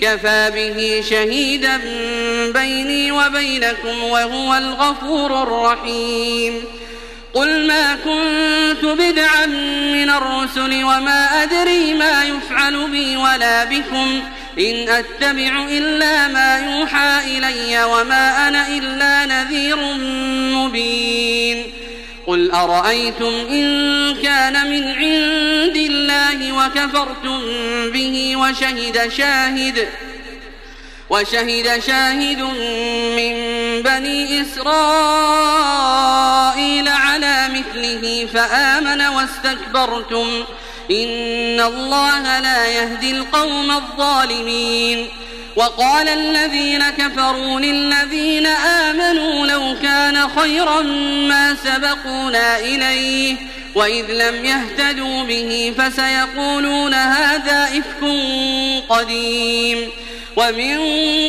كفى به شهيدا بيني وبينكم وهو الغفور الرحيم. قل ما كنت بدعا من الرسل وما أدري ما يفعل بي ولا بكم. إن أتبع إلا ما يوحى إلي وما أنا إلا نذير مبين. قل أرأيتم إن كان من عند الله وكفرتم به وشهد شاهد وشهد شاهد من بني إسرائيل على مثله فآمن واستكبرتم إن الله لا يهدي القوم الظالمين وقال الذين كفروا للذين آمنوا لو كان خيرا ما سبقونا إليه وإذ لم يهتدوا به فسيقولون هذا إفك قديم ومن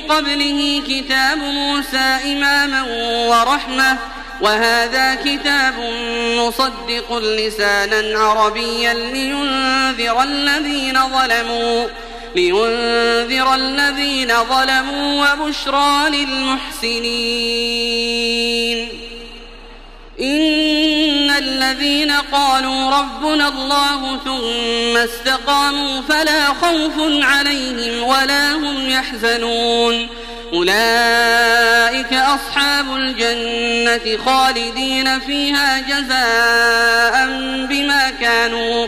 قبله كتاب موسى إماما ورحمة وهذا كتاب مصدق لسانا عربيا لينذر الذين ظلموا لينذر الذين ظلموا وبشرى للمحسنين. إن الذين قالوا ربنا الله ثم استقاموا فلا خوف عليهم ولا هم يحزنون. أولئك أصحاب الجنة خالدين فيها جزاء بما كانوا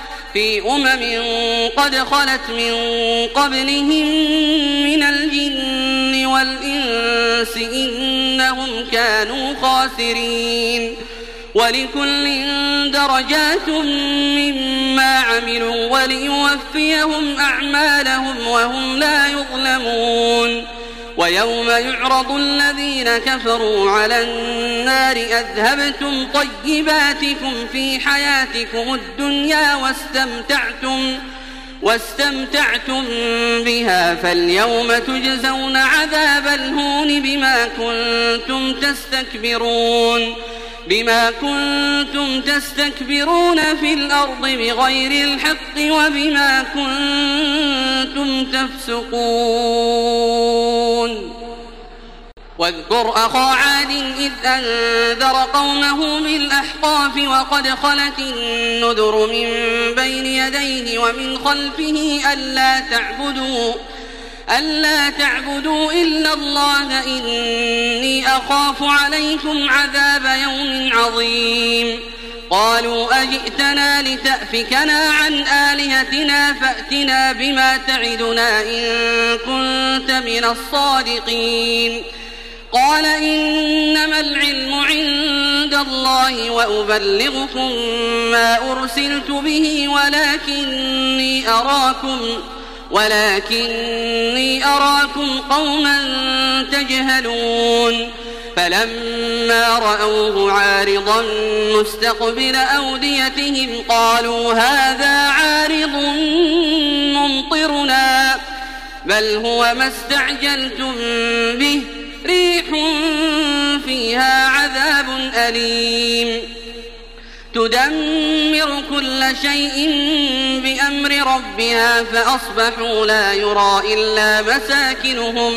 في أمم قد خلت من قبلهم من الجن والإنس إنهم كانوا خاسرين ولكل درجات مما عملوا وليوفيهم أعمالهم وهم لا يظلمون ويوم يعرض الذين كفروا على النار أذهبتم طيباتكم في حياتكم الدنيا واستمتعتم واستمتعتم بها فاليوم تجزون عذاب الهون بما كنتم تستكبرون بما كنتم تستكبرون في الأرض بغير الحق وبما كنتم تفسقون واذكر أخا عاد إذ أنذر قومه بالأحقاف وقد خلت النذر من بين يديه ومن خلفه ألا تعبدوا ألا تعبدوا إلا الله إني أخاف عليكم عذاب يوم عظيم. قالوا أجئتنا لتأفكنا عن آلهتنا فأتنا بما تعدنا إن كنت من الصادقين. قال إنما العلم عند الله وأبلغكم ما أرسلت به ولكني أراكم ولكني أراكم قوما تجهلون فلما رأوه عارضا مستقبل أوديتهم قالوا هذا عارض ممطرنا بل هو ما استعجلتم به ريح فيها عذاب أليم. تدمر كل شيء بأمر ربها فأصبحوا لا يرى إلا مساكنهم.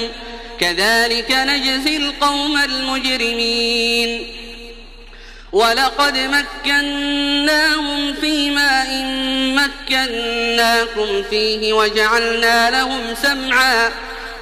كذلك نجزي القوم المجرمين. ولقد مكناهم في ماء مكناكم فيه وجعلنا لهم سمعا.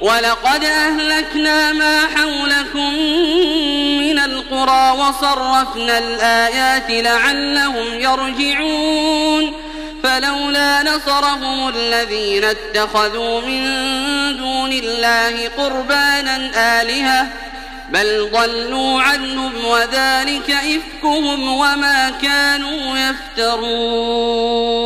ولقد أهلكنا ما حولكم من القرى وصرفنا الآيات لعلهم يرجعون فلولا نصرهم الذين اتخذوا من دون الله قربانا آلهة بل ضلوا عنهم وذلك إفكهم وما كانوا يفترون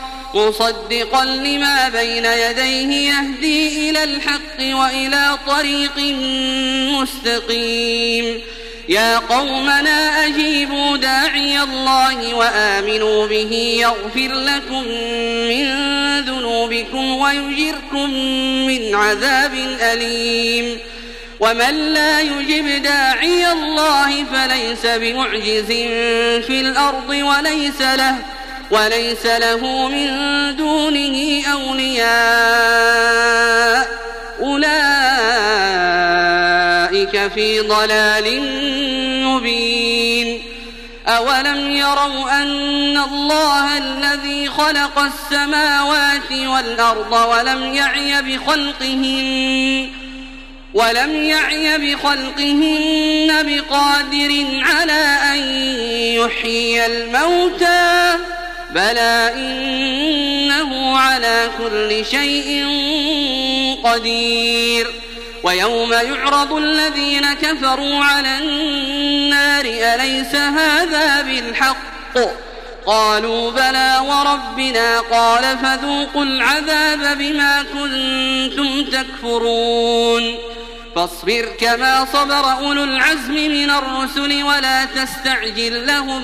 مصدقا لما بين يديه يهدي إلى الحق وإلى طريق مستقيم. يا قومنا أجيبوا داعي الله وآمنوا به يغفر لكم من ذنوبكم ويجركم من عذاب أليم. ومن لا يجب داعي الله فليس بمعجز في الأرض وليس له وليس له من دونه أولياء. أولئك في ضلال مبين. أولم يروا أن الله الذي خلق السماوات والأرض ولم يعي بخلقهن ولم يعي بخلقهن بقادر على أن يحيي الموتى. بلى إنه على كل شيء قدير ويوم يعرض الذين كفروا على النار أليس هذا بالحق قالوا بلى وربنا قال فذوقوا العذاب بما كنتم تكفرون فاصبر كما صبر أولو العزم من الرسل ولا تستعجل لهم